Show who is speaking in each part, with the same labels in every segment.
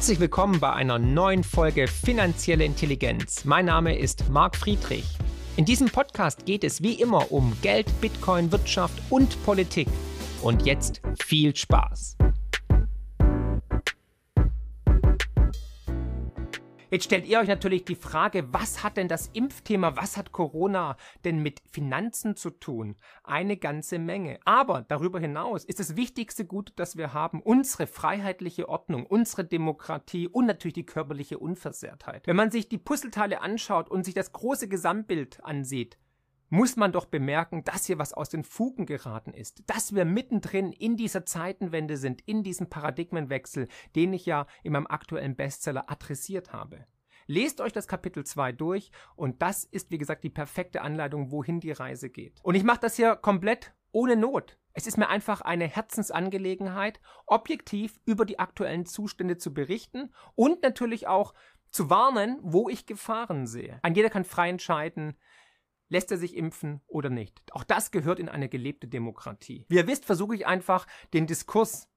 Speaker 1: Herzlich willkommen bei einer neuen Folge Finanzielle Intelligenz. Mein Name ist Marc Friedrich. In diesem Podcast geht es wie immer um Geld, Bitcoin, Wirtschaft und Politik. Und jetzt viel Spaß. Jetzt stellt ihr euch natürlich die Frage, was hat denn das Impfthema, was hat Corona denn mit Finanzen zu tun? Eine ganze Menge. Aber darüber hinaus ist das wichtigste Gut, das wir haben, unsere freiheitliche Ordnung, unsere Demokratie und natürlich die körperliche Unversehrtheit. Wenn man sich die Puzzleteile anschaut und sich das große Gesamtbild ansieht, muss man doch bemerken, dass hier was aus den Fugen geraten ist, dass wir mittendrin in dieser Zeitenwende sind, in diesem Paradigmenwechsel, den ich ja in meinem aktuellen Bestseller adressiert habe. Lest euch das Kapitel 2 durch und das ist, wie gesagt, die perfekte Anleitung, wohin die Reise geht. Und ich mache das hier komplett ohne Not. Es ist mir einfach eine Herzensangelegenheit, objektiv über die aktuellen Zustände zu berichten und natürlich auch zu warnen, wo ich Gefahren sehe. Ein jeder kann frei entscheiden, Lässt er sich impfen oder nicht? Auch das gehört in eine gelebte Demokratie. Wie ihr wisst, versuche ich einfach, den Diskurs,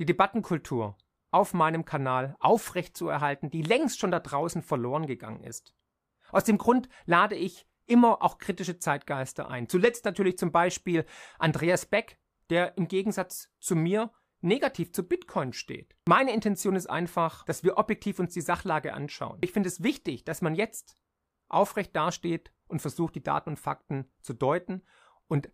Speaker 1: die Debattenkultur auf meinem Kanal aufrecht zu erhalten, die längst schon da draußen verloren gegangen ist. Aus dem Grund lade ich immer auch kritische Zeitgeister ein. Zuletzt natürlich zum Beispiel Andreas Beck, der im Gegensatz zu mir negativ zu Bitcoin steht. Meine Intention ist einfach, dass wir objektiv uns die Sachlage anschauen. Ich finde es wichtig, dass man jetzt aufrecht dasteht und versucht, die Daten und Fakten zu deuten und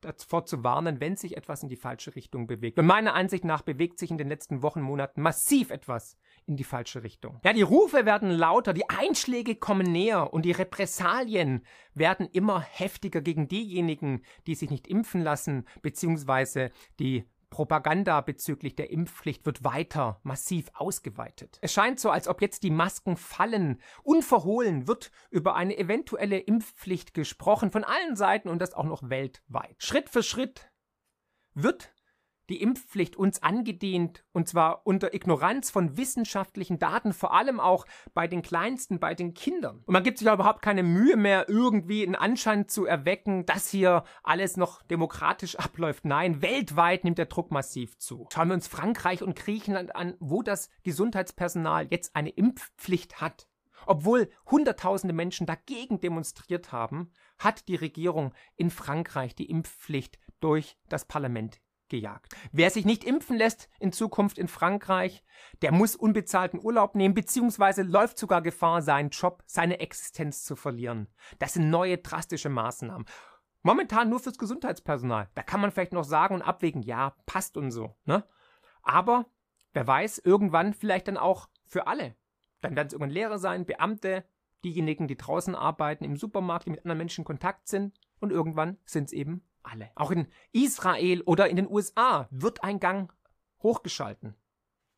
Speaker 1: davor zu warnen, wenn sich etwas in die falsche Richtung bewegt. Und meiner Ansicht nach bewegt sich in den letzten Wochen, Monaten massiv etwas in die falsche Richtung. Ja, die Rufe werden lauter, die Einschläge kommen näher und die Repressalien werden immer heftiger gegen diejenigen, die sich nicht impfen lassen, beziehungsweise die Propaganda bezüglich der Impfpflicht wird weiter massiv ausgeweitet. Es scheint so, als ob jetzt die Masken fallen. Unverhohlen wird über eine eventuelle Impfpflicht gesprochen von allen Seiten und das auch noch weltweit. Schritt für Schritt wird die Impfpflicht uns angedient, und zwar unter Ignoranz von wissenschaftlichen Daten, vor allem auch bei den Kleinsten, bei den Kindern. Und man gibt sich ja überhaupt keine Mühe mehr, irgendwie einen Anschein zu erwecken, dass hier alles noch demokratisch abläuft. Nein, weltweit nimmt der Druck massiv zu. Schauen wir uns Frankreich und Griechenland an, wo das Gesundheitspersonal jetzt eine Impfpflicht hat. Obwohl Hunderttausende Menschen dagegen demonstriert haben, hat die Regierung in Frankreich die Impfpflicht durch das Parlament gejagt. Wer sich nicht impfen lässt in Zukunft in Frankreich, der muss unbezahlten Urlaub nehmen, beziehungsweise läuft sogar Gefahr, seinen Job, seine Existenz zu verlieren. Das sind neue drastische Maßnahmen. Momentan nur fürs Gesundheitspersonal. Da kann man vielleicht noch sagen und abwägen, ja, passt und so. Ne? Aber wer weiß, irgendwann vielleicht dann auch für alle. Dann werden es irgendwann Lehrer sein, Beamte, diejenigen, die draußen arbeiten, im Supermarkt, die mit anderen Menschen in Kontakt sind. Und irgendwann sind es eben alle. Auch in Israel oder in den USA wird ein Gang hochgeschalten,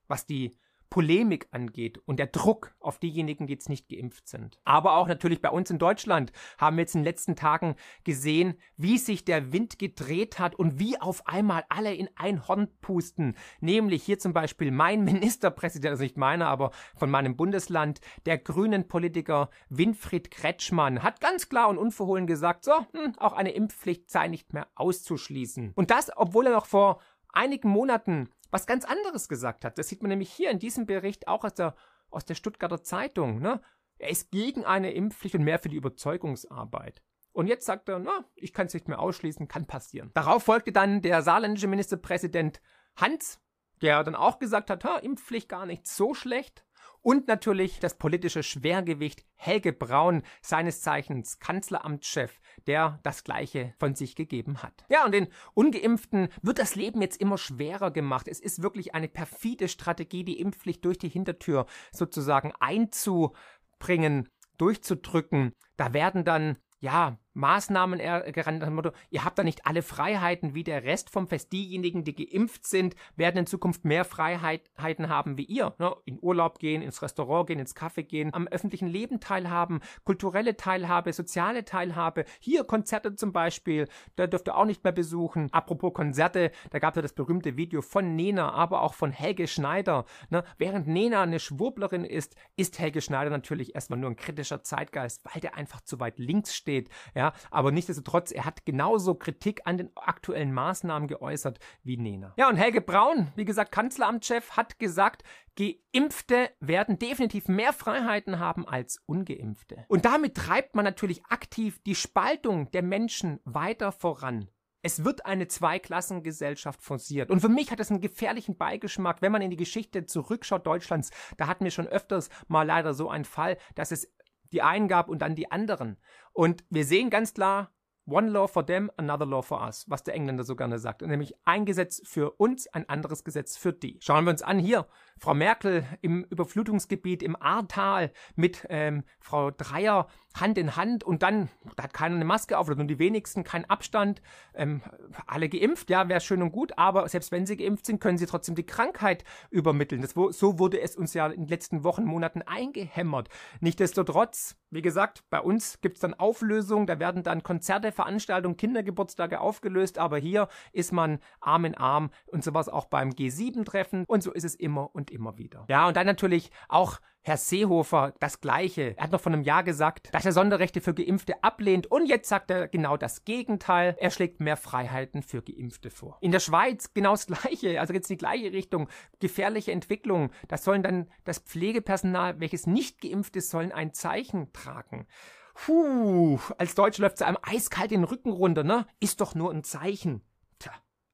Speaker 1: was die Polemik angeht und der Druck auf diejenigen, die jetzt nicht geimpft sind. Aber auch natürlich bei uns in Deutschland haben wir jetzt in den letzten Tagen gesehen, wie sich der Wind gedreht hat und wie auf einmal alle in ein Horn pusten. Nämlich hier zum Beispiel mein Ministerpräsident, also nicht meiner, aber von meinem Bundesland, der grünen Politiker Winfried Kretschmann, hat ganz klar und unverhohlen gesagt, so, hm, auch eine Impfpflicht sei nicht mehr auszuschließen. Und das, obwohl er noch vor einigen Monaten was ganz anderes gesagt hat. Das sieht man nämlich hier in diesem Bericht auch aus der, aus der Stuttgarter Zeitung. Ne? Er ist gegen eine Impfpflicht und mehr für die Überzeugungsarbeit. Und jetzt sagt er, na, ich kann es nicht mehr ausschließen, kann passieren. Darauf folgte dann der saarländische Ministerpräsident Hans, der dann auch gesagt hat, ha, Impfpflicht gar nicht so schlecht. Und natürlich das politische Schwergewicht Helge Braun, seines Zeichens Kanzleramtschef, der das Gleiche von sich gegeben hat. Ja, und den Ungeimpften wird das Leben jetzt immer schwerer gemacht. Es ist wirklich eine perfide Strategie, die Impfpflicht durch die Hintertür sozusagen einzubringen, durchzudrücken. Da werden dann ja, Maßnahmen gerannt nach dem Motto, ihr habt da nicht alle Freiheiten wie der Rest vom Fest. Diejenigen, die geimpft sind, werden in Zukunft mehr Freiheiten haben wie ihr. Ne? In Urlaub gehen, ins Restaurant gehen, ins Café gehen, am öffentlichen Leben teilhaben, kulturelle Teilhabe, soziale Teilhabe. Hier Konzerte zum Beispiel, da dürft ihr auch nicht mehr besuchen. Apropos Konzerte, da gab es ja das berühmte Video von Nena, aber auch von Helge Schneider. Ne? Während Nena eine Schwurblerin ist, ist Helge Schneider natürlich erstmal nur ein kritischer Zeitgeist, weil der einfach zu weit links steht. Ja, Aber nichtsdestotrotz, er hat genauso Kritik an den aktuellen Maßnahmen geäußert wie Nena. Ja, und Helge Braun, wie gesagt, Kanzleramtschef, hat gesagt, Geimpfte werden definitiv mehr Freiheiten haben als Ungeimpfte. Und damit treibt man natürlich aktiv die Spaltung der Menschen weiter voran. Es wird eine Zweiklassengesellschaft forciert. Und für mich hat es einen gefährlichen Beigeschmack, wenn man in die Geschichte zurückschaut Deutschlands. Da hatten wir schon öfters mal leider so einen Fall, dass es die einen gab und dann die anderen. Und wir sehen ganz klar, One law for them, another law for us, was der Engländer so gerne sagt. Nämlich ein Gesetz für uns, ein anderes Gesetz für die. Schauen wir uns an hier. Frau Merkel im Überflutungsgebiet im Ahrtal mit ähm, Frau Dreier Hand in Hand und dann, da hat keiner eine Maske auf, oder nur die wenigsten, kein Abstand, ähm, alle geimpft, ja, wäre schön und gut, aber selbst wenn sie geimpft sind, können sie trotzdem die Krankheit übermitteln. Das, so wurde es uns ja in den letzten Wochen, Monaten eingehämmert. Nichtsdestotrotz, wie gesagt, bei uns gibt es dann Auflösungen, da werden dann Konzerte, Veranstaltungen, Kindergeburtstage aufgelöst, aber hier ist man Arm in Arm und sowas auch beim G7-Treffen und so ist es immer und immer wieder. Ja, und dann natürlich auch Herr Seehofer das Gleiche. Er hat noch vor einem Jahr gesagt, dass er Sonderrechte für Geimpfte ablehnt und jetzt sagt er genau das Gegenteil. Er schlägt mehr Freiheiten für Geimpfte vor. In der Schweiz genau das Gleiche, also jetzt die gleiche Richtung. Gefährliche Entwicklung. Das sollen dann das Pflegepersonal, welches nicht geimpft ist, sollen ein Zeichen tragen. Puh, als Deutsche läuft es einem eiskalt den Rücken runter, ne? Ist doch nur ein Zeichen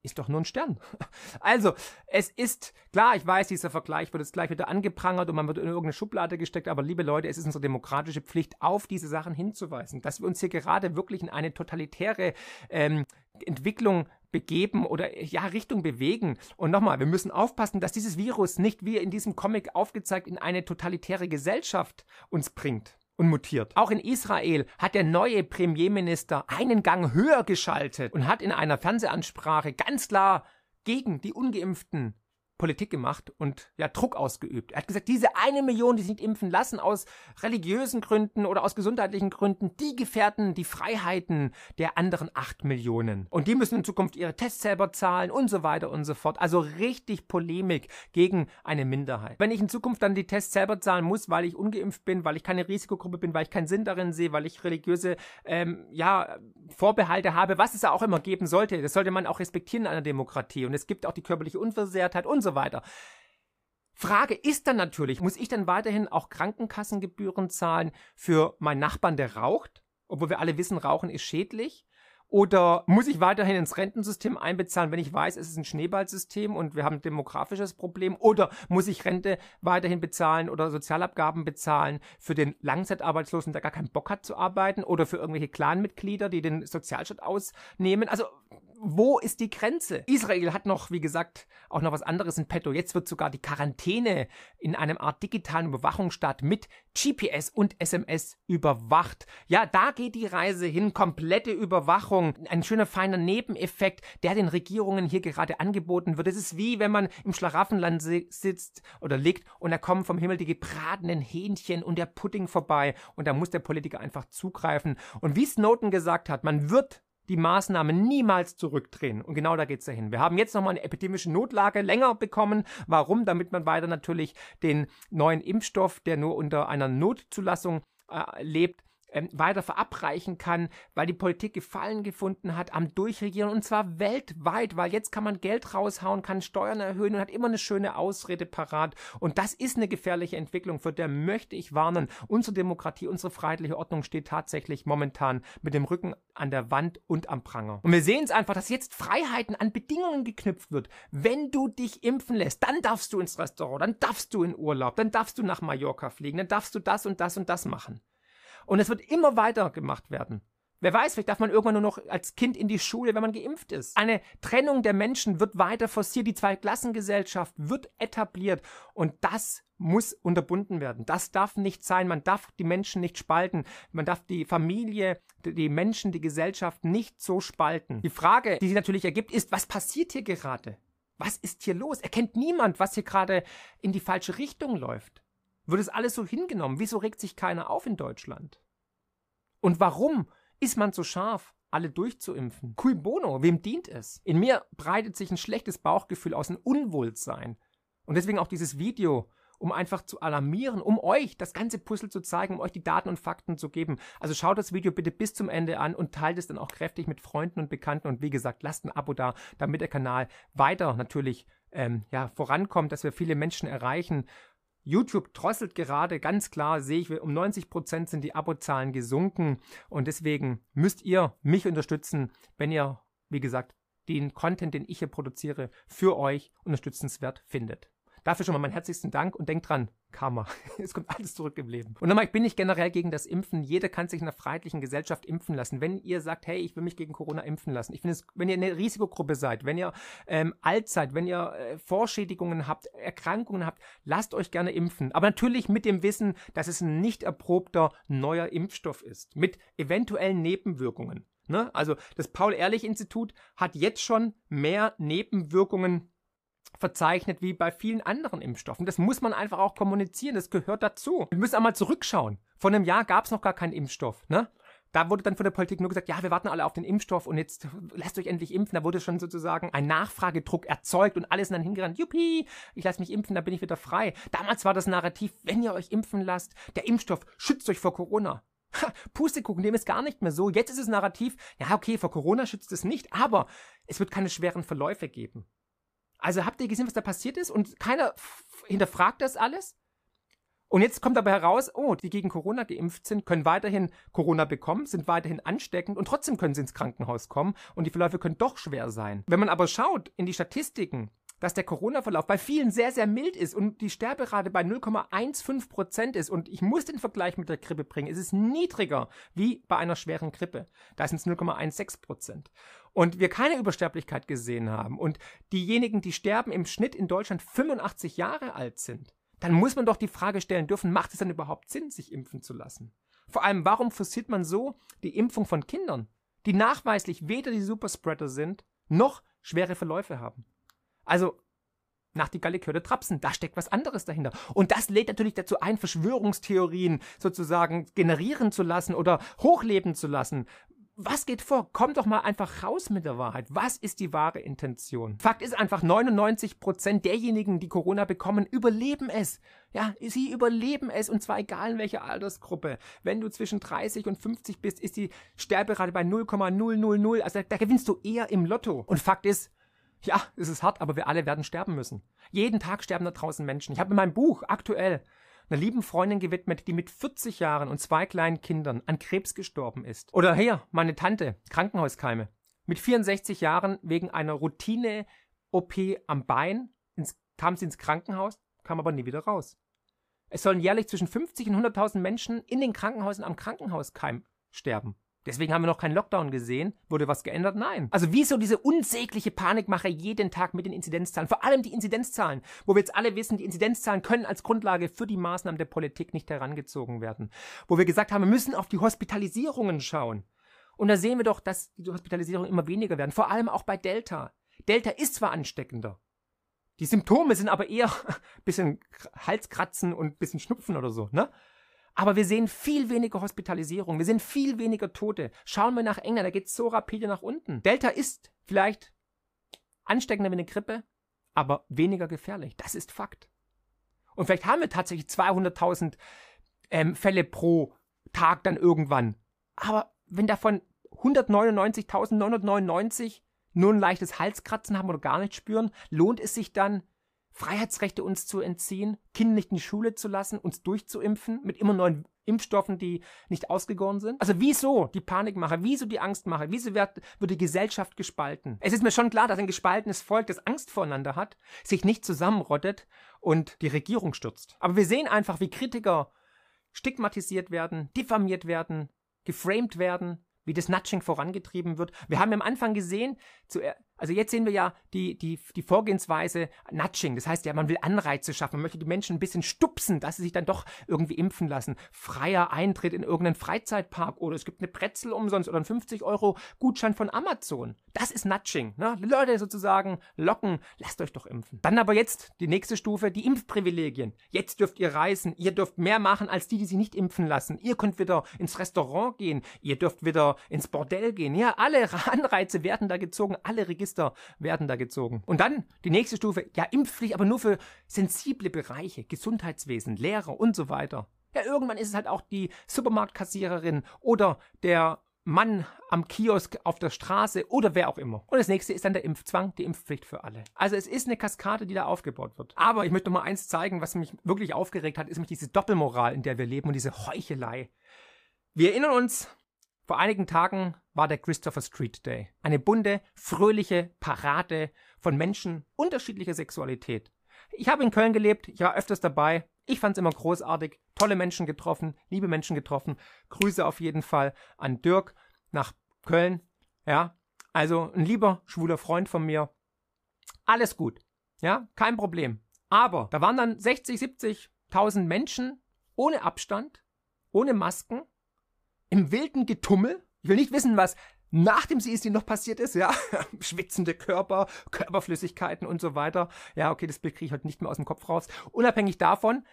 Speaker 1: ist doch nur ein Stern. Also, es ist klar, ich weiß, dieser Vergleich wird jetzt gleich wieder angeprangert und man wird in irgendeine Schublade gesteckt, aber liebe Leute, es ist unsere demokratische Pflicht, auf diese Sachen hinzuweisen, dass wir uns hier gerade wirklich in eine totalitäre ähm, Entwicklung begeben oder ja Richtung bewegen. Und nochmal, wir müssen aufpassen, dass dieses Virus nicht wie in diesem Comic aufgezeigt in eine totalitäre Gesellschaft uns bringt und mutiert. Auch in Israel hat der neue Premierminister einen Gang höher geschaltet und hat in einer Fernsehansprache ganz klar gegen die ungeimpften Politik gemacht und ja Druck ausgeübt. Er hat gesagt, diese eine Million, die sich nicht impfen lassen aus religiösen Gründen oder aus gesundheitlichen Gründen, die gefährden die Freiheiten der anderen acht Millionen. Und die müssen in Zukunft ihre Tests selber zahlen und so weiter und so fort. Also richtig Polemik gegen eine Minderheit. Wenn ich in Zukunft dann die Tests selber zahlen muss, weil ich ungeimpft bin, weil ich keine Risikogruppe bin, weil ich keinen Sinn darin sehe, weil ich religiöse ähm, ja, Vorbehalte habe, was es auch immer geben sollte, das sollte man auch respektieren in einer Demokratie. Und es gibt auch die körperliche Unversehrtheit und so weiter. Frage ist dann natürlich, muss ich dann weiterhin auch Krankenkassengebühren zahlen für meinen Nachbarn, der raucht? Obwohl wir alle wissen, Rauchen ist schädlich. Oder muss ich weiterhin ins Rentensystem einbezahlen, wenn ich weiß, es ist ein Schneeballsystem und wir haben ein demografisches Problem? Oder muss ich Rente weiterhin bezahlen oder Sozialabgaben bezahlen für den Langzeitarbeitslosen, der gar keinen Bock hat zu arbeiten? Oder für irgendwelche Clanmitglieder, die den Sozialstaat ausnehmen? Also wo ist die Grenze? Israel hat noch, wie gesagt, auch noch was anderes in petto. Jetzt wird sogar die Quarantäne in einem Art digitalen Überwachungsstaat mit GPS und SMS überwacht. Ja, da geht die Reise hin. Komplette Überwachung. Ein schöner feiner Nebeneffekt, der den Regierungen hier gerade angeboten wird. Es ist wie, wenn man im Schlaraffenland sitzt oder liegt und da kommen vom Himmel die gebratenen Hähnchen und der Pudding vorbei und da muss der Politiker einfach zugreifen. Und wie Snowden gesagt hat, man wird die Maßnahmen niemals zurückdrehen. Und genau da geht's dahin. Wir haben jetzt nochmal eine epidemische Notlage länger bekommen. Warum? Damit man weiter natürlich den neuen Impfstoff, der nur unter einer Notzulassung äh, lebt, ähm, weiter verabreichen kann, weil die Politik Gefallen gefunden hat am Durchregieren und zwar weltweit, weil jetzt kann man Geld raushauen, kann Steuern erhöhen und hat immer eine schöne Ausrede parat. Und das ist eine gefährliche Entwicklung, für der möchte ich warnen. Unsere Demokratie, unsere freiheitliche Ordnung steht tatsächlich momentan mit dem Rücken an der Wand und am Pranger. Und wir sehen es einfach, dass jetzt Freiheiten an Bedingungen geknüpft wird. Wenn du dich impfen lässt, dann darfst du ins Restaurant, dann darfst du in Urlaub, dann darfst du nach Mallorca fliegen, dann darfst du das und das und das machen. Und es wird immer weiter gemacht werden. Wer weiß, vielleicht darf man irgendwann nur noch als Kind in die Schule, wenn man geimpft ist. Eine Trennung der Menschen wird weiter forciert, die Zweiklassengesellschaft wird etabliert und das muss unterbunden werden. Das darf nicht sein. Man darf die Menschen nicht spalten. Man darf die Familie, die Menschen, die Gesellschaft nicht so spalten. Die Frage, die sich natürlich ergibt, ist, was passiert hier gerade? Was ist hier los? Erkennt niemand, was hier gerade in die falsche Richtung läuft? Wird es alles so hingenommen? Wieso regt sich keiner auf in Deutschland? Und warum ist man so scharf, alle durchzuimpfen? Cui bono, wem dient es? In mir breitet sich ein schlechtes Bauchgefühl aus, ein Unwohlsein. Und deswegen auch dieses Video, um einfach zu alarmieren, um euch das ganze Puzzle zu zeigen, um euch die Daten und Fakten zu geben. Also schaut das Video bitte bis zum Ende an und teilt es dann auch kräftig mit Freunden und Bekannten. Und wie gesagt, lasst ein Abo da, damit der Kanal weiter natürlich ähm, ja, vorankommt, dass wir viele Menschen erreichen. YouTube drosselt gerade, ganz klar sehe ich, um 90 Prozent sind die Abozahlen gesunken und deswegen müsst ihr mich unterstützen, wenn ihr, wie gesagt, den Content, den ich hier produziere, für euch unterstützenswert findet. Dafür schon mal meinen herzlichsten Dank und denkt dran, Karma. es kommt alles zurück im Leben. Und nochmal, ich bin nicht generell gegen das Impfen. Jeder kann sich in einer freiheitlichen Gesellschaft impfen lassen. Wenn ihr sagt, hey, ich will mich gegen Corona impfen lassen. Ich finde es, wenn ihr eine Risikogruppe seid, wenn ihr ähm, alt seid, wenn ihr äh, Vorschädigungen habt, Erkrankungen habt, lasst euch gerne impfen. Aber natürlich mit dem Wissen, dass es ein nicht erprobter neuer Impfstoff ist. Mit eventuellen Nebenwirkungen. Ne? Also das Paul-Ehrlich-Institut hat jetzt schon mehr Nebenwirkungen verzeichnet wie bei vielen anderen Impfstoffen. Das muss man einfach auch kommunizieren, das gehört dazu. Wir müssen einmal zurückschauen. Vor einem Jahr gab es noch gar keinen Impfstoff. Ne? Da wurde dann von der Politik nur gesagt, ja, wir warten alle auf den Impfstoff und jetzt lasst euch endlich impfen. Da wurde schon sozusagen ein Nachfragedruck erzeugt und alle sind dann hingerannt, juppie, ich lasse mich impfen, dann bin ich wieder frei. Damals war das Narrativ, wenn ihr euch impfen lasst, der Impfstoff schützt euch vor Corona. Ha, Pustekuchen, dem ist gar nicht mehr so. Jetzt ist es Narrativ, ja, okay, vor Corona schützt es nicht, aber es wird keine schweren Verläufe geben. Also habt ihr gesehen, was da passiert ist? Und keiner hinterfragt das alles? Und jetzt kommt dabei heraus, oh, die gegen Corona geimpft sind, können weiterhin Corona bekommen, sind weiterhin ansteckend und trotzdem können sie ins Krankenhaus kommen und die Verläufe können doch schwer sein. Wenn man aber schaut in die Statistiken, dass der Corona-Verlauf bei vielen sehr, sehr mild ist und die Sterberate bei 0,15 Prozent ist. Und ich muss den Vergleich mit der Grippe bringen. Es ist niedriger wie bei einer schweren Grippe. Da sind es 0,16 Prozent. Und wir keine Übersterblichkeit gesehen haben und diejenigen, die sterben, im Schnitt in Deutschland 85 Jahre alt sind, dann muss man doch die Frage stellen dürfen, macht es dann überhaupt Sinn, sich impfen zu lassen? Vor allem, warum forciert man so die Impfung von Kindern, die nachweislich weder die Superspreader sind, noch schwere Verläufe haben? Also, nach die Gallikörde Trapsen, da steckt was anderes dahinter. Und das lädt natürlich dazu ein, Verschwörungstheorien sozusagen generieren zu lassen oder hochleben zu lassen. Was geht vor? Komm doch mal einfach raus mit der Wahrheit. Was ist die wahre Intention? Fakt ist einfach, 99 Prozent derjenigen, die Corona bekommen, überleben es. Ja, sie überleben es und zwar egal in welcher Altersgruppe. Wenn du zwischen 30 und 50 bist, ist die Sterberate bei 0,000. Also da gewinnst du eher im Lotto. Und Fakt ist, ja, es ist hart, aber wir alle werden sterben müssen. Jeden Tag sterben da draußen Menschen. Ich habe in meinem Buch aktuell einer lieben Freundin gewidmet, die mit 40 Jahren und zwei kleinen Kindern an Krebs gestorben ist. Oder hier, meine Tante, Krankenhauskeime. Mit 64 Jahren wegen einer Routine-OP am Bein ins, kam sie ins Krankenhaus, kam aber nie wieder raus. Es sollen jährlich zwischen 50 und 100.000 Menschen in den Krankenhäusern am Krankenhauskeim sterben. Deswegen haben wir noch keinen Lockdown gesehen. Wurde was geändert? Nein. Also wieso diese unsägliche Panikmache jeden Tag mit den Inzidenzzahlen? Vor allem die Inzidenzzahlen, wo wir jetzt alle wissen, die Inzidenzzahlen können als Grundlage für die Maßnahmen der Politik nicht herangezogen werden. Wo wir gesagt haben, wir müssen auf die Hospitalisierungen schauen. Und da sehen wir doch, dass die Hospitalisierungen immer weniger werden. Vor allem auch bei Delta. Delta ist zwar ansteckender. Die Symptome sind aber eher bisschen Halskratzen und bisschen Schnupfen oder so, ne? Aber wir sehen viel weniger Hospitalisierung, wir sehen viel weniger Tote. Schauen wir nach England, da geht es so rapide nach unten. Delta ist vielleicht ansteckender wie eine Grippe, aber weniger gefährlich. Das ist Fakt. Und vielleicht haben wir tatsächlich 200.000 ähm, Fälle pro Tag dann irgendwann. Aber wenn davon 199.999 nur ein leichtes Halskratzen haben oder gar nicht spüren, lohnt es sich dann, Freiheitsrechte uns zu entziehen, Kinder nicht in die Schule zu lassen, uns durchzuimpfen mit immer neuen Impfstoffen, die nicht ausgegoren sind? Also wieso die Panikmache, wieso die Angstmache, wieso wird, wird die Gesellschaft gespalten? Es ist mir schon klar, dass ein gespaltenes Volk, das Angst voreinander hat, sich nicht zusammenrottet und die Regierung stürzt. Aber wir sehen einfach, wie Kritiker stigmatisiert werden, diffamiert werden, geframed werden, wie das Nudging vorangetrieben wird. Wir haben am Anfang gesehen, also jetzt sehen wir ja die, die, die Vorgehensweise Nudging. Das heißt ja, man will Anreize schaffen, man möchte die Menschen ein bisschen stupsen, dass sie sich dann doch irgendwie impfen lassen. Freier Eintritt in irgendeinen Freizeitpark oder es gibt eine Pretzel umsonst oder einen 50 Euro Gutschein von Amazon. Das ist Nudging. Ne? Leute sozusagen locken, lasst euch doch impfen. Dann aber jetzt die nächste Stufe, die Impfprivilegien. Jetzt dürft ihr reisen, ihr dürft mehr machen als die, die sich nicht impfen lassen. Ihr könnt wieder ins Restaurant gehen, ihr dürft wieder ins Bordell gehen. Ja, alle Anreize werden da gezogen, alle Register Register werden da gezogen. Und dann die nächste Stufe, ja, Impfpflicht, aber nur für sensible Bereiche, Gesundheitswesen, Lehrer und so weiter. Ja, irgendwann ist es halt auch die Supermarktkassiererin oder der Mann am Kiosk auf der Straße oder wer auch immer. Und das nächste ist dann der Impfzwang, die Impfpflicht für alle. Also es ist eine Kaskade, die da aufgebaut wird. Aber ich möchte noch mal eins zeigen, was mich wirklich aufgeregt hat, ist nämlich diese Doppelmoral, in der wir leben und diese Heuchelei. Wir erinnern uns, vor einigen Tagen war der Christopher Street Day. Eine bunte, fröhliche Parade von Menschen unterschiedlicher Sexualität. Ich habe in Köln gelebt, ich war öfters dabei. Ich fand es immer großartig. Tolle Menschen getroffen, liebe Menschen getroffen. Grüße auf jeden Fall an Dirk nach Köln. Ja, also ein lieber schwuler Freund von mir. Alles gut. Ja, kein Problem. Aber da waren dann 60, 70.000 Menschen ohne Abstand, ohne Masken, im wilden Getummel. Ich will nicht wissen, was nach dem CSD noch passiert ist, ja, schwitzende Körper, Körperflüssigkeiten und so weiter. Ja, okay, das Bild kriege ich heute nicht mehr aus dem Kopf raus. Unabhängig davon,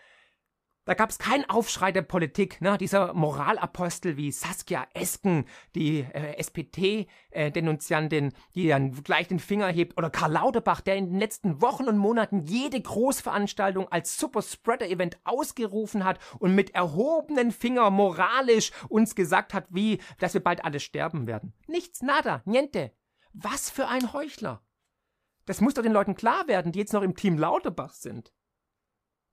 Speaker 1: da gab es keinen Aufschrei der Politik. Ne? Dieser Moralapostel wie Saskia Esken, die äh, SPD-Denunziantin, äh, die dann gleich den Finger hebt, oder Karl Lauterbach, der in den letzten Wochen und Monaten jede Großveranstaltung als Super-Spreader-Event ausgerufen hat und mit erhobenen Finger moralisch uns gesagt hat, wie, dass wir bald alle sterben werden. Nichts, nada, niente. Was für ein Heuchler. Das muss doch den Leuten klar werden, die jetzt noch im Team Lauterbach sind.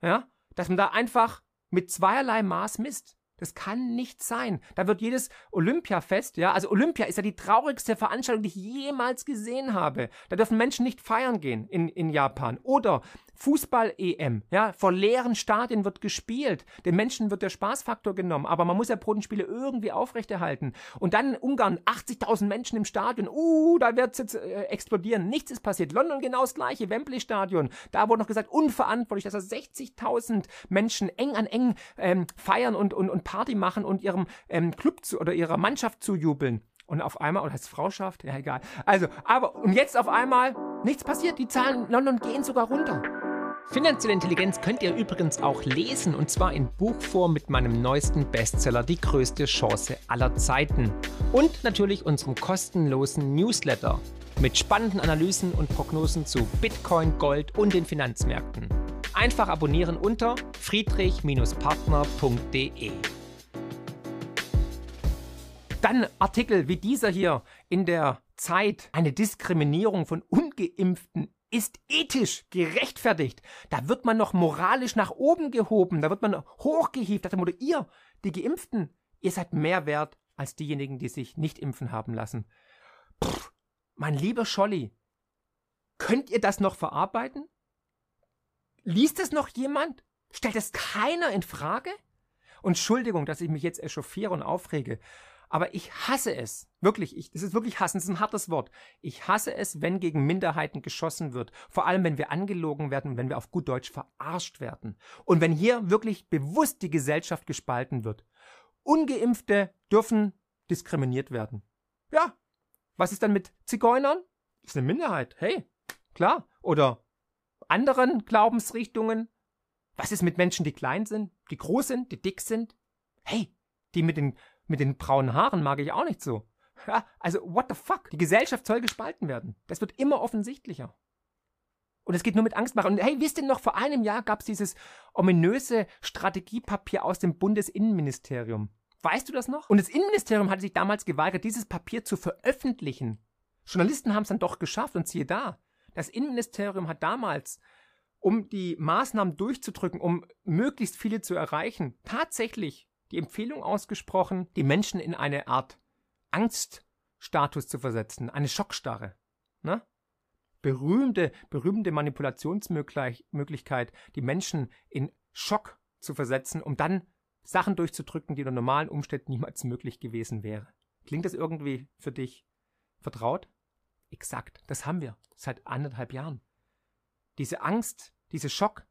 Speaker 1: Ja? Dass man da einfach mit zweierlei Maß misst. Das kann nicht sein. Da wird jedes Olympiafest, ja, also Olympia ist ja die traurigste Veranstaltung, die ich jemals gesehen habe. Da dürfen Menschen nicht feiern gehen in, in Japan. Oder Fußball-EM, ja, vor leeren Stadien wird gespielt. Den Menschen wird der Spaßfaktor genommen, aber man muss ja Protenspiele irgendwie aufrechterhalten. Und dann Ungarn, 80.000 Menschen im Stadion, uh, da wird es jetzt äh, explodieren. Nichts ist passiert. London genau das gleiche, Wembley-Stadion. Da wurde noch gesagt, unverantwortlich, dass da 60.000 Menschen eng an eng ähm, feiern und, und, und Party machen und ihrem ähm, Club zu, oder ihrer Mannschaft zujubeln. Und auf einmal, oder heißt Frau schafft? Ja, egal. Also, aber, und jetzt auf einmal, nichts passiert. Die Zahlen in London gehen sogar runter. Finanzielle Intelligenz könnt ihr übrigens auch lesen und zwar in Buchform mit meinem neuesten Bestseller Die größte Chance aller Zeiten. Und natürlich unserem kostenlosen Newsletter mit spannenden Analysen und Prognosen zu Bitcoin, Gold und den Finanzmärkten. Einfach abonnieren unter friedrich-partner.de. Dann Artikel wie dieser hier in der Zeit. Eine Diskriminierung von ungeimpften ist ethisch gerechtfertigt. Da wird man noch moralisch nach oben gehoben, da wird man hochgehievt, nach dem Motto, ihr, die Geimpften, ihr seid mehr wert als diejenigen, die sich nicht impfen haben lassen. Pff, mein lieber Scholli, könnt ihr das noch verarbeiten? Liest es noch jemand? Stellt es keiner in Frage? Und Entschuldigung, dass ich mich jetzt echauffiere und aufrege, aber ich hasse es. Wirklich, ich, das ist wirklich hassen, das ist ein hartes Wort. Ich hasse es, wenn gegen Minderheiten geschossen wird. Vor allem, wenn wir angelogen werden, wenn wir auf gut Deutsch verarscht werden. Und wenn hier wirklich bewusst die Gesellschaft gespalten wird. Ungeimpfte dürfen diskriminiert werden. Ja. Was ist dann mit Zigeunern? Das ist eine Minderheit. Hey, klar. Oder anderen Glaubensrichtungen. Was ist mit Menschen, die klein sind, die groß sind, die dick sind? Hey, die mit den mit den braunen Haaren mag ich auch nicht so. Ja, also, what the fuck? Die Gesellschaft soll gespalten werden. Das wird immer offensichtlicher. Und es geht nur mit Angst machen. Und hey, wisst ihr noch, vor einem Jahr gab es dieses ominöse Strategiepapier aus dem Bundesinnenministerium. Weißt du das noch? Und das Innenministerium hatte sich damals geweigert, dieses Papier zu veröffentlichen. Journalisten haben es dann doch geschafft und siehe da. Das Innenministerium hat damals, um die Maßnahmen durchzudrücken, um möglichst viele zu erreichen, tatsächlich die Empfehlung ausgesprochen, die Menschen in eine Art Angststatus zu versetzen, eine Schockstarre. Ne? Berühmte, berühmte Manipulationsmöglichkeit, die Menschen in Schock zu versetzen, um dann Sachen durchzudrücken, die unter normalen Umständen niemals möglich gewesen wäre. Klingt das irgendwie für dich vertraut? Exakt, das haben wir seit anderthalb Jahren. Diese Angst, diese Schock,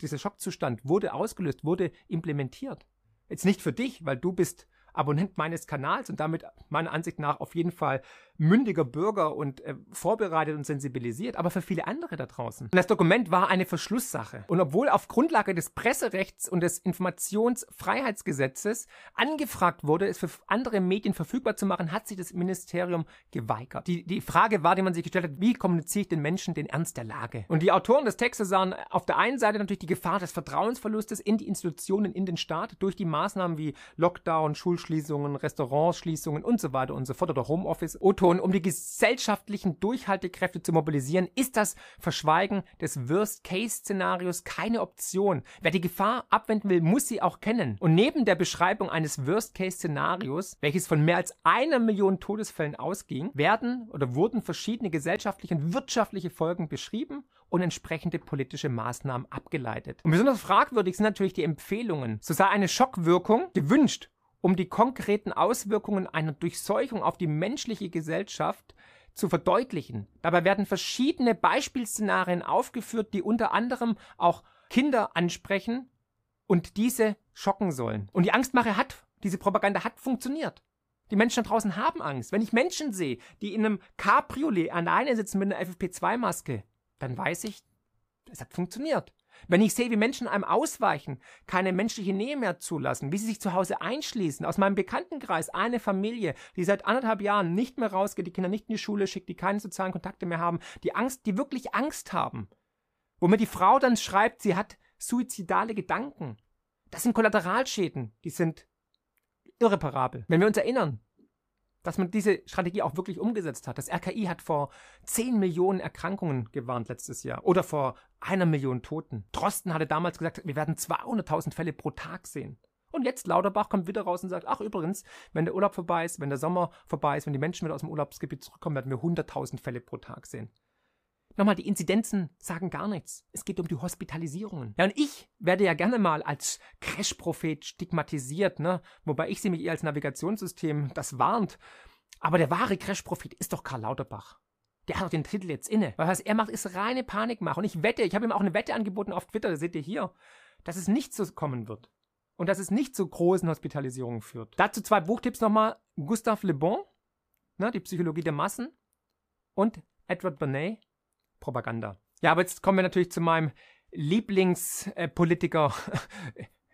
Speaker 1: dieser Schockzustand wurde ausgelöst, wurde implementiert. Jetzt nicht für dich, weil du bist Abonnent meines Kanals und damit meiner Ansicht nach auf jeden Fall mündiger Bürger und äh, vorbereitet und sensibilisiert, aber für viele andere da draußen. Und das Dokument war eine Verschlusssache. Und obwohl auf Grundlage des Presserechts und des Informationsfreiheitsgesetzes angefragt wurde, es für andere Medien verfügbar zu machen, hat sich das Ministerium geweigert. Die, die Frage war, die man sich gestellt hat, wie kommuniziere ich den Menschen den Ernst der Lage? Und die Autoren des Textes sahen auf der einen Seite natürlich die Gefahr des Vertrauensverlustes in die Institutionen, in den Staat durch die Maßnahmen wie Lockdown, Schulschließungen, Restaurantschließungen und so weiter und so fort oder Homeoffice. O-Ton, um die gesellschaftlichen Durchhaltekräfte zu mobilisieren, ist das Verschweigen des Worst-Case-Szenarios keine Option. Wer die Gefahr abwenden will, muss sie auch kennen. Und neben der Beschreibung eines Worst-Case-Szenarios, welches von mehr als einer Million Todesfällen ausging, werden oder wurden verschiedene gesellschaftliche und wirtschaftliche Folgen beschrieben und entsprechende politische Maßnahmen abgeleitet. Und besonders fragwürdig sind natürlich die Empfehlungen. So sei eine Schockwirkung gewünscht, um die konkreten Auswirkungen einer Durchseuchung auf die menschliche Gesellschaft zu verdeutlichen. Dabei werden verschiedene Beispielszenarien aufgeführt, die unter anderem auch Kinder ansprechen und diese schocken sollen. Und die Angstmache hat, diese Propaganda hat funktioniert. Die Menschen da draußen haben Angst. Wenn ich Menschen sehe, die in einem Cabriolet alleine sitzen mit einer FFP2-Maske, dann weiß ich, es hat funktioniert. Wenn ich sehe, wie Menschen einem ausweichen, keine menschliche Nähe mehr zulassen, wie sie sich zu Hause einschließen, aus meinem Bekanntenkreis eine Familie, die seit anderthalb Jahren nicht mehr rausgeht, die Kinder nicht in die Schule schickt, die keine sozialen Kontakte mehr haben, die Angst, die wirklich Angst haben, wo mir die Frau dann schreibt, sie hat suizidale Gedanken. Das sind Kollateralschäden, die sind irreparabel. Wenn wir uns erinnern, dass man diese Strategie auch wirklich umgesetzt hat. Das RKI hat vor 10 Millionen Erkrankungen gewarnt letztes Jahr oder vor einer Million Toten. Drosten hatte damals gesagt, wir werden 200.000 Fälle pro Tag sehen. Und jetzt Lauterbach kommt wieder raus und sagt, ach übrigens, wenn der Urlaub vorbei ist, wenn der Sommer vorbei ist, wenn die Menschen wieder aus dem Urlaubsgebiet zurückkommen, werden wir 100.000 Fälle pro Tag sehen. Nochmal, die Inzidenzen sagen gar nichts. Es geht um die Hospitalisierungen. Ja, und ich werde ja gerne mal als Crash-Prophet stigmatisiert, ne? Wobei ich sehe mich eher als Navigationssystem, das warnt. Aber der wahre Crash-Prophet ist doch Karl Lauterbach. Der hat doch den Titel jetzt inne. Was er macht, ist reine Panikmache. Und ich wette, ich habe ihm auch eine Wette angeboten auf Twitter, das seht ihr hier, dass es nicht so kommen wird. Und dass es nicht zu großen Hospitalisierungen führt. Dazu zwei Buchtipps nochmal. Gustave Le Bon, ne, die Psychologie der Massen. Und Edward Bernays, Propaganda. Ja, aber jetzt kommen wir natürlich zu meinem Lieblingspolitiker,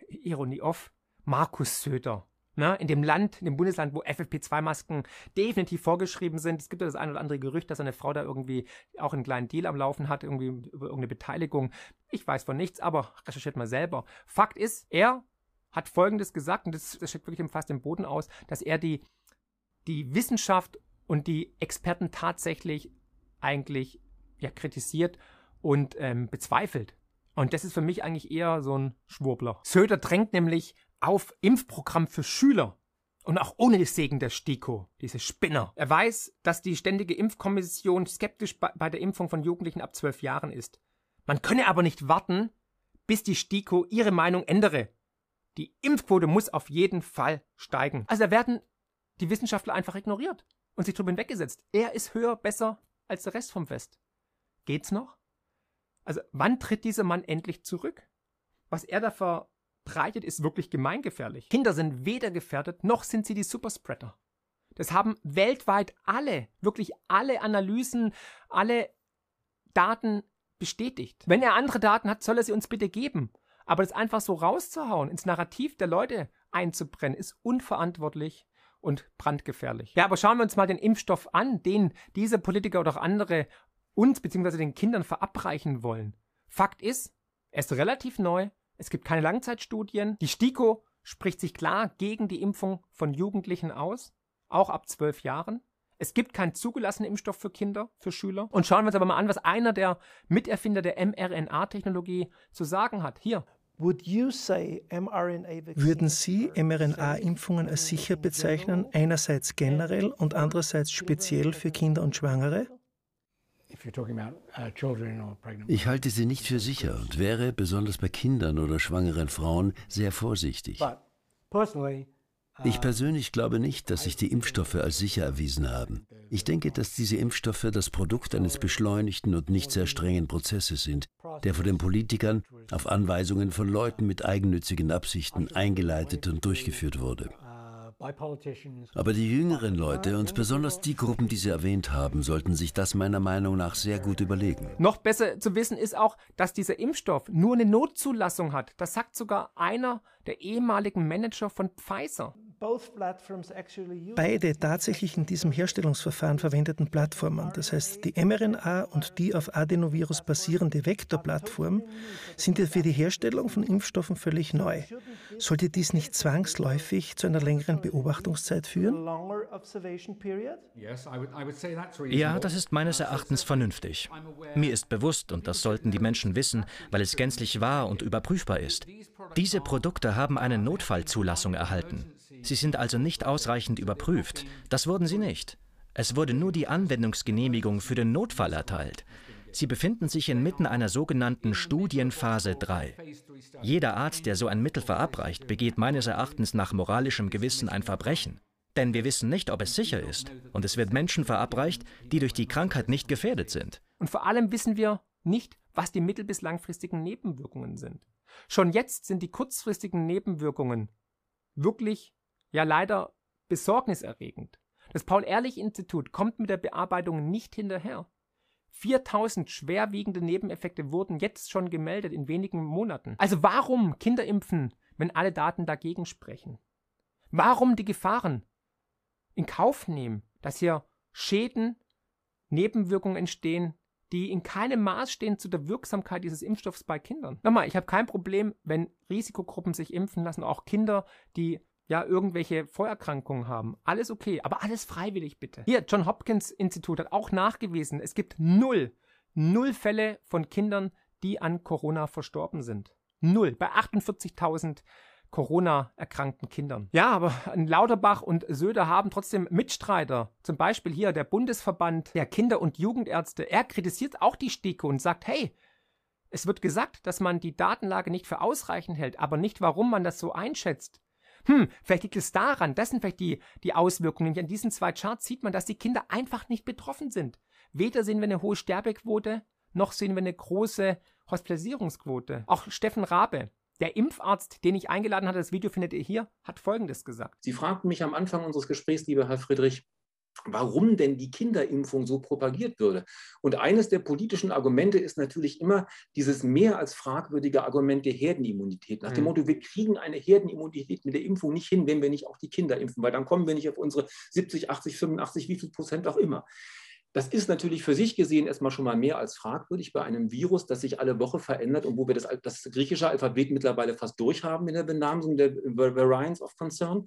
Speaker 1: Ironie off, Markus Söder. Ne, in dem Land, in dem Bundesland, wo FFP2-Masken definitiv vorgeschrieben sind. Es gibt ja das ein oder andere Gerücht, dass eine Frau da irgendwie auch einen kleinen Deal am Laufen hat, irgendwie über irgendeine Beteiligung. Ich weiß von nichts, aber recherchiert mal selber. Fakt ist, er hat Folgendes gesagt, und das, das steckt wirklich fast im Boden aus, dass er die, die Wissenschaft und die Experten tatsächlich eigentlich ja, kritisiert und ähm, bezweifelt. Und das ist für mich eigentlich eher so ein Schwurbler. Söder drängt nämlich auf Impfprogramm für Schüler. Und auch ohne Segen der STIKO, diese Spinner. Er weiß, dass die Ständige Impfkommission skeptisch bei der Impfung von Jugendlichen ab zwölf Jahren ist. Man könne aber nicht warten, bis die STIKO ihre Meinung ändere. Die Impfquote muss auf jeden Fall steigen. Also da werden die Wissenschaftler einfach ignoriert und sich drüber hinweggesetzt. Er ist höher, besser als der Rest vom Fest. Geht's noch? Also, wann tritt dieser Mann endlich zurück? Was er da verbreitet, ist wirklich gemeingefährlich. Kinder sind weder gefährdet, noch sind sie die Superspreader. Das haben weltweit alle, wirklich alle Analysen, alle Daten bestätigt. Wenn er andere Daten hat, soll er sie uns bitte geben. Aber das einfach so rauszuhauen, ins Narrativ der Leute einzubrennen, ist unverantwortlich und brandgefährlich. Ja, aber schauen wir uns mal den Impfstoff an, den diese Politiker oder auch andere uns bzw. den Kindern verabreichen wollen. Fakt ist, er ist relativ neu, es gibt keine Langzeitstudien. Die STIKO spricht sich klar gegen die Impfung von Jugendlichen aus, auch ab zwölf Jahren. Es gibt keinen zugelassenen Impfstoff für Kinder, für Schüler. Und schauen wir uns aber mal an, was einer der Miterfinder der mRNA-Technologie zu sagen hat. Hier.
Speaker 2: Würden Sie mRNA-Impfungen als sicher bezeichnen, einerseits generell und andererseits speziell für Kinder und Schwangere?
Speaker 3: Uh, ich halte sie nicht für sicher und wäre, besonders bei Kindern oder schwangeren Frauen, sehr vorsichtig. Ich uh, persönlich glaube nicht, dass sich die Impfstoffe als sicher erwiesen haben. Ich denke, dass diese Impfstoffe das Produkt eines beschleunigten und nicht sehr strengen Prozesses sind, der von den Politikern auf Anweisungen von Leuten mit eigennützigen Absichten eingeleitet und durchgeführt wurde. Aber die jüngeren Leute und besonders die Gruppen, die Sie erwähnt haben, sollten sich das meiner Meinung nach sehr gut überlegen.
Speaker 1: Noch besser zu wissen ist auch, dass dieser Impfstoff nur eine Notzulassung hat. Das sagt sogar einer der ehemaligen Manager von Pfizer.
Speaker 2: Beide tatsächlich in diesem Herstellungsverfahren verwendeten Plattformen, das heißt die mRNA und die auf Adenovirus basierende Vektorplattform, sind ja für die Herstellung von Impfstoffen völlig neu. Sollte dies nicht zwangsläufig zu einer längeren Beobachtungszeit führen?
Speaker 4: Ja, das ist meines Erachtens vernünftig. Mir ist bewusst, und das sollten die Menschen wissen, weil es gänzlich wahr und überprüfbar ist. Diese Produkte haben eine Notfallzulassung erhalten. Sie sind also nicht ausreichend überprüft. Das wurden sie nicht. Es wurde nur die Anwendungsgenehmigung für den Notfall erteilt. Sie befinden sich inmitten einer sogenannten Studienphase 3. Jeder Arzt, der so ein Mittel verabreicht, begeht meines Erachtens nach moralischem Gewissen ein Verbrechen. Denn wir wissen nicht, ob es sicher ist. Und es wird Menschen verabreicht, die durch die Krankheit nicht gefährdet sind.
Speaker 1: Und vor allem wissen wir nicht, was die mittel- bis langfristigen Nebenwirkungen sind. Schon jetzt sind die kurzfristigen Nebenwirkungen wirklich ja leider besorgniserregend. Das Paul-Ehrlich-Institut kommt mit der Bearbeitung nicht hinterher. 4000 schwerwiegende Nebeneffekte wurden jetzt schon gemeldet in wenigen Monaten. Also warum Kinder impfen, wenn alle Daten dagegen sprechen? Warum die Gefahren in Kauf nehmen, dass hier Schäden, Nebenwirkungen entstehen, die in keinem Maß stehen zu der Wirksamkeit dieses Impfstoffs bei Kindern. Nochmal, ich habe kein Problem, wenn Risikogruppen sich impfen lassen, auch Kinder, die ja irgendwelche Vorerkrankungen haben. Alles okay, aber alles freiwillig bitte. Hier, John Hopkins Institut hat auch nachgewiesen, es gibt null, null Fälle von Kindern, die an Corona verstorben sind. Null. Bei 48.000 Corona-erkrankten Kindern. Ja, aber Lauterbach und Söder haben trotzdem Mitstreiter. Zum Beispiel hier der Bundesverband der Kinder- und Jugendärzte. Er kritisiert auch die STIKO und sagt, hey, es wird gesagt, dass man die Datenlage nicht für ausreichend hält, aber nicht, warum man das so einschätzt. Hm, vielleicht liegt es daran, das sind vielleicht die, die Auswirkungen. Nämlich an diesen zwei Charts sieht man, dass die Kinder einfach nicht betroffen sind. Weder sehen wir eine hohe Sterbequote, noch sehen wir eine große Hospitalisierungsquote. Auch Steffen Rabe, der Impfarzt, den ich eingeladen hatte, das Video findet ihr hier, hat Folgendes gesagt.
Speaker 5: Sie fragten mich am Anfang unseres Gesprächs, lieber Herr Friedrich, warum denn die Kinderimpfung so propagiert würde. Und eines der politischen Argumente ist natürlich immer dieses mehr als fragwürdige Argument der Herdenimmunität. Nach dem mhm. Motto, wir kriegen eine Herdenimmunität mit der Impfung nicht hin, wenn wir nicht auch die Kinder impfen, weil dann kommen wir nicht auf unsere 70, 80, 85, wie viel Prozent auch immer. Das ist natürlich für sich gesehen erstmal schon mal mehr als fragwürdig bei einem Virus, das sich alle Woche verändert und wo wir das, das griechische Alphabet mittlerweile fast durchhaben in der Benamsung der Variants of Concern.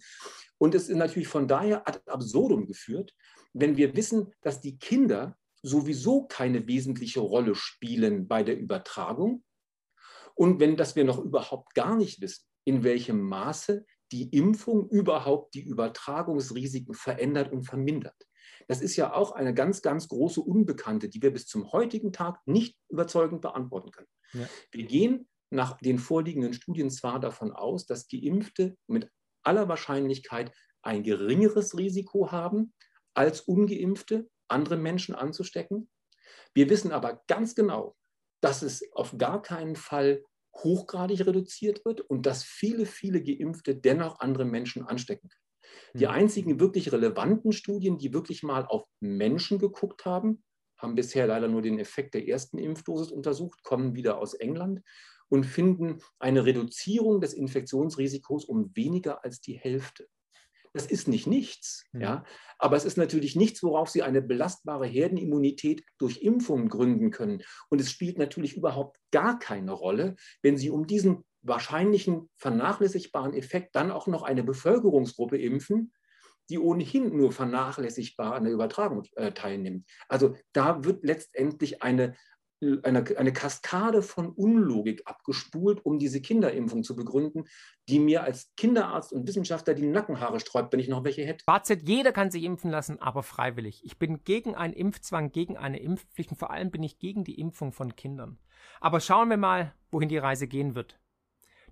Speaker 5: Und es ist natürlich von daher ad absurdum geführt, wenn wir wissen, dass die Kinder sowieso keine wesentliche Rolle spielen bei der Übertragung und wenn das wir noch überhaupt gar nicht wissen, in welchem Maße die Impfung überhaupt die Übertragungsrisiken verändert und vermindert. Das ist ja auch eine ganz, ganz große Unbekannte, die wir bis zum heutigen Tag nicht überzeugend beantworten können. Ja. Wir gehen nach den vorliegenden Studien zwar davon aus, dass Geimpfte mit aller Wahrscheinlichkeit ein geringeres Risiko haben, als ungeimpfte andere Menschen anzustecken. Wir wissen aber ganz genau, dass es auf gar keinen Fall hochgradig reduziert wird und dass viele, viele Geimpfte dennoch andere Menschen anstecken können. Die hm. einzigen wirklich relevanten Studien, die wirklich mal auf Menschen geguckt haben, haben bisher leider nur den Effekt der ersten Impfdosis untersucht, kommen wieder aus England und finden eine Reduzierung des Infektionsrisikos um weniger als die Hälfte. Das ist nicht nichts, mhm. ja, aber es ist natürlich nichts, worauf Sie eine belastbare Herdenimmunität durch Impfungen gründen können. Und es spielt natürlich überhaupt gar keine Rolle, wenn Sie um diesen wahrscheinlichen vernachlässigbaren Effekt dann auch noch eine Bevölkerungsgruppe impfen, die ohnehin nur vernachlässigbar an der Übertragung äh, teilnimmt. Also da wird letztendlich eine, eine, eine Kaskade von Unlogik abgespult, um diese Kinderimpfung zu begründen, die mir als Kinderarzt und Wissenschaftler die Nackenhaare sträubt, wenn ich noch welche hätte.
Speaker 1: Fazit, jeder kann sich impfen lassen, aber freiwillig. Ich bin gegen einen Impfzwang, gegen eine Impfpflicht und vor allem bin ich gegen die Impfung von Kindern. Aber schauen wir mal, wohin die Reise gehen wird.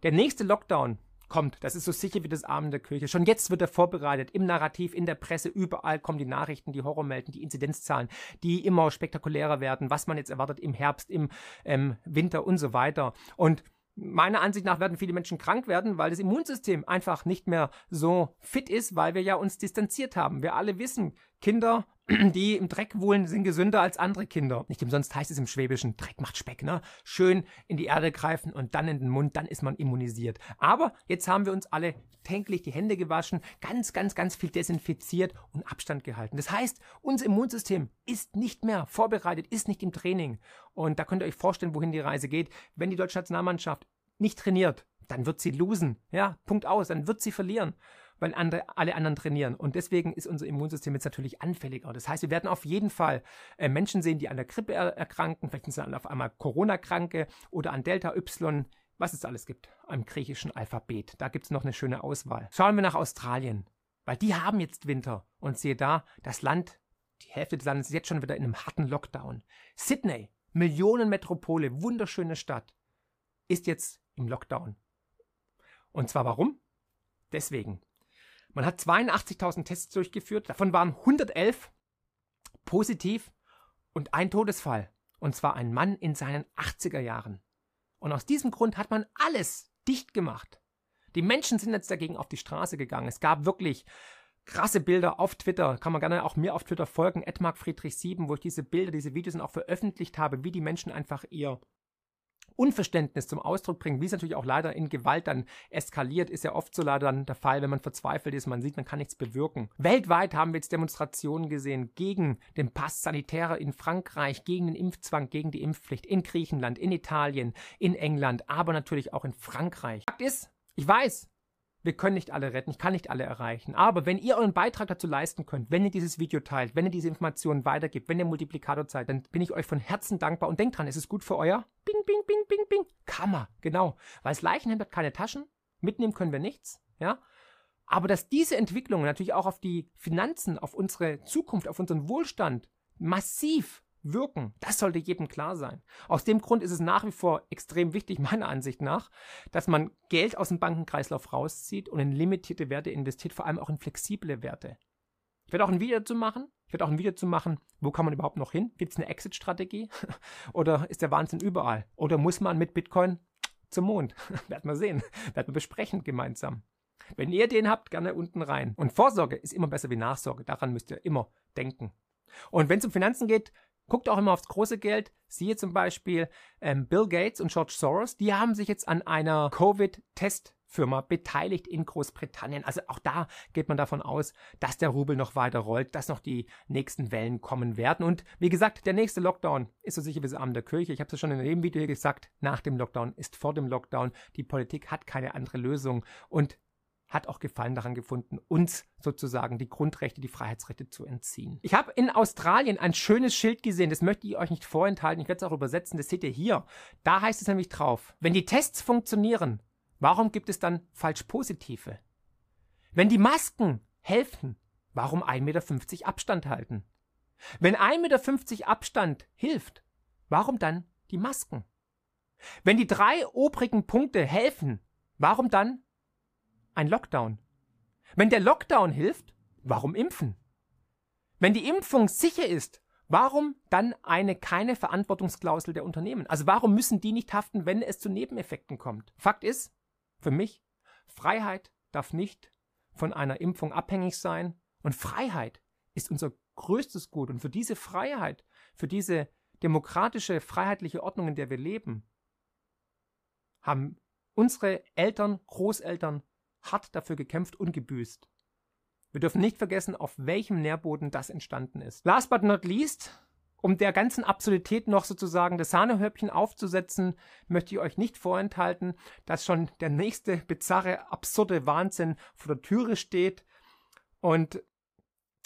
Speaker 1: Der nächste Lockdown kommt, das ist so sicher wie das Abend der Kirche. Schon jetzt wird er vorbereitet, im Narrativ, in der Presse, überall kommen die Nachrichten, die Horror melden, die Inzidenzzahlen, die immer spektakulärer werden, was man jetzt erwartet im Herbst, im ähm, Winter und so weiter. Und Meiner Ansicht nach werden viele Menschen krank werden, weil das Immunsystem einfach nicht mehr so fit ist, weil wir ja uns distanziert haben. Wir alle wissen, Kinder, die im Dreck wohnen, sind gesünder als andere Kinder. Nicht umsonst heißt es im Schwäbischen, Dreck macht Speck, ne? Schön in die Erde greifen und dann in den Mund, dann ist man immunisiert. Aber jetzt haben wir uns alle täglich die Hände gewaschen, ganz, ganz, ganz viel desinfiziert und Abstand gehalten. Das heißt, unser Immunsystem ist nicht mehr vorbereitet, ist nicht im Training. Und da könnt ihr euch vorstellen, wohin die Reise geht. Wenn die deutsche Nationalmannschaft nicht trainiert, dann wird sie losen. Ja, Punkt aus, dann wird sie verlieren weil andere, alle anderen trainieren. Und deswegen ist unser Immunsystem jetzt natürlich anfälliger. Das heißt, wir werden auf jeden Fall äh, Menschen sehen, die an der Grippe er erkranken, vielleicht sind sie dann auf einmal Corona-Kranke oder an Delta Y, was es alles gibt am griechischen Alphabet. Da gibt es noch eine schöne Auswahl. Schauen wir nach Australien, weil die haben jetzt Winter. Und sehe da, das Land, die Hälfte des Landes ist jetzt schon wieder in einem harten Lockdown. Sydney, Millionenmetropole, wunderschöne Stadt, ist jetzt im Lockdown. Und zwar warum? Deswegen. Man hat 82.000 Tests durchgeführt, davon waren 111 positiv und ein Todesfall. Und zwar ein Mann in seinen 80er Jahren. Und aus diesem Grund hat man alles dicht gemacht. Die Menschen sind jetzt dagegen auf die Straße gegangen. Es gab wirklich krasse Bilder auf Twitter. Kann man gerne auch mir auf Twitter folgen, Friedrich7, wo ich diese Bilder, diese Videos auch veröffentlicht habe, wie die Menschen einfach ihr Unverständnis zum Ausdruck bringen, wie es natürlich auch leider in Gewalt dann eskaliert, ist ja oft so leider dann der Fall, wenn man verzweifelt ist, man sieht, man kann nichts bewirken. Weltweit haben wir jetzt Demonstrationen gesehen gegen den Pass sanitärer in Frankreich, gegen den Impfzwang, gegen die Impfpflicht in Griechenland, in Italien, in England, aber natürlich auch in Frankreich. Fakt ist, ich weiß, wir können nicht alle retten, ich kann nicht alle erreichen. Aber wenn ihr euren Beitrag dazu leisten könnt, wenn ihr dieses Video teilt, wenn ihr diese Informationen weitergibt, wenn ihr Multiplikator seid, dann bin ich euch von Herzen dankbar und denkt dran, es ist gut für euer Bing, Bing, Bing, Bing, Bing. Kammer, genau. Weil das Leichenhemd hat keine Taschen, mitnehmen können wir nichts, ja. Aber dass diese Entwicklungen natürlich auch auf die Finanzen, auf unsere Zukunft, auf unseren Wohlstand massiv wirken. Das sollte jedem klar sein. Aus dem Grund ist es nach wie vor extrem wichtig, meiner Ansicht nach, dass man Geld aus dem Bankenkreislauf rauszieht und in limitierte Werte investiert, vor allem auch in flexible Werte. Ich werde auch ein Video dazu machen. Ich werde auch ein Video dazu machen, wo kann man überhaupt noch hin? Gibt es eine Exit-Strategie? Oder ist der Wahnsinn überall? Oder muss man mit Bitcoin zum Mond? werden wir sehen. Werden wir besprechen gemeinsam. Wenn ihr den habt, gerne unten rein. Und Vorsorge ist immer besser wie Nachsorge. Daran müsst ihr immer denken. Und wenn es um Finanzen geht, Guckt auch immer aufs große Geld. Siehe zum Beispiel ähm, Bill Gates und George Soros. Die haben sich jetzt an einer Covid-Testfirma beteiligt in Großbritannien. Also auch da geht man davon aus, dass der Rubel noch weiter rollt, dass noch die nächsten Wellen kommen werden. Und wie gesagt, der nächste Lockdown ist so sicher wie das Abend der Kirche. Ich habe es schon in dem Video gesagt. Nach dem Lockdown ist vor dem Lockdown. Die Politik hat keine andere Lösung. Und hat auch Gefallen daran gefunden, uns sozusagen die Grundrechte, die Freiheitsrechte zu entziehen. Ich habe in Australien ein schönes Schild gesehen, das möchte ich euch nicht vorenthalten, ich werde es auch übersetzen, das seht ihr hier. Da heißt es nämlich drauf, wenn die Tests funktionieren, warum gibt es dann falsch positive? Wenn die Masken helfen, warum 1,50 Meter Abstand halten? Wenn 1,50 Meter Abstand hilft, warum dann die Masken? Wenn die drei obrigen Punkte helfen, warum dann ein Lockdown. Wenn der Lockdown hilft, warum impfen? Wenn die Impfung sicher ist, warum dann eine keine Verantwortungsklausel der Unternehmen? Also warum müssen die nicht haften, wenn es zu Nebeneffekten kommt? Fakt ist, für mich, Freiheit darf nicht von einer Impfung abhängig sein und Freiheit ist unser größtes Gut und für diese Freiheit, für diese demokratische, freiheitliche Ordnung, in der wir leben, haben unsere Eltern, Großeltern hart dafür gekämpft und gebüßt. Wir dürfen nicht vergessen, auf welchem Nährboden das entstanden ist. Last but not least, um der ganzen Absurdität noch sozusagen das Sahnehäubchen aufzusetzen, möchte ich euch nicht vorenthalten, dass schon der nächste bizarre, absurde Wahnsinn vor der Türe steht. Und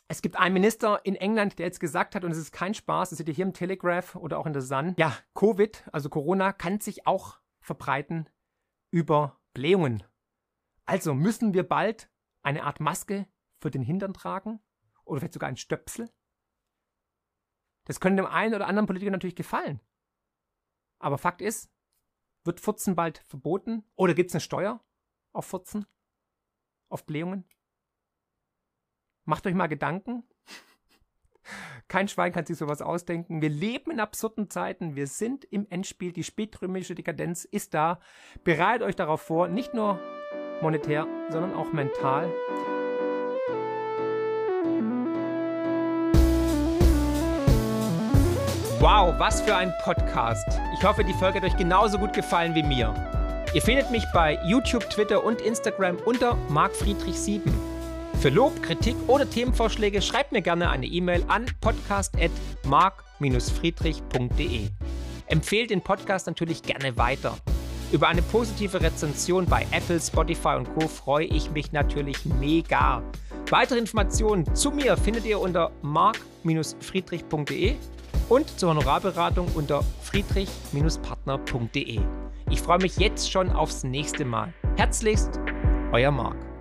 Speaker 1: es gibt einen Minister in England, der jetzt gesagt hat, und es ist kein Spaß, das seht ihr hier im Telegraph oder auch in der Sun, ja, Covid, also Corona, kann sich auch verbreiten über Blähungen. Also müssen wir bald eine Art Maske für den Hintern tragen oder vielleicht sogar ein Stöpsel. Das könnte dem einen oder anderen Politiker natürlich gefallen. Aber Fakt ist, wird Furzen bald verboten oder gibt es eine Steuer auf Furzen, auf Blähungen? Macht euch mal Gedanken. Kein Schwein kann sich sowas ausdenken. Wir leben in absurden Zeiten. Wir sind im Endspiel. Die spätrömische Dekadenz ist da. Bereitet euch darauf vor, nicht nur monetär, sondern auch mental. Wow, was für ein Podcast. Ich hoffe, die Folge hat euch genauso gut gefallen wie mir. Ihr findet mich bei YouTube, Twitter und Instagram unter markfriedrich7. Für Lob, Kritik oder Themenvorschläge schreibt mir gerne eine E-Mail an podcast.mark-friedrich.de. Empfehlt den Podcast natürlich gerne weiter. Über eine positive Rezension bei Apple, Spotify und Co. freue ich mich natürlich mega. Weitere Informationen zu mir findet ihr unter mark-friedrich.de und zur Honorarberatung unter friedrich-partner.de. Ich freue mich jetzt schon aufs nächste Mal. Herzlichst, euer Marc.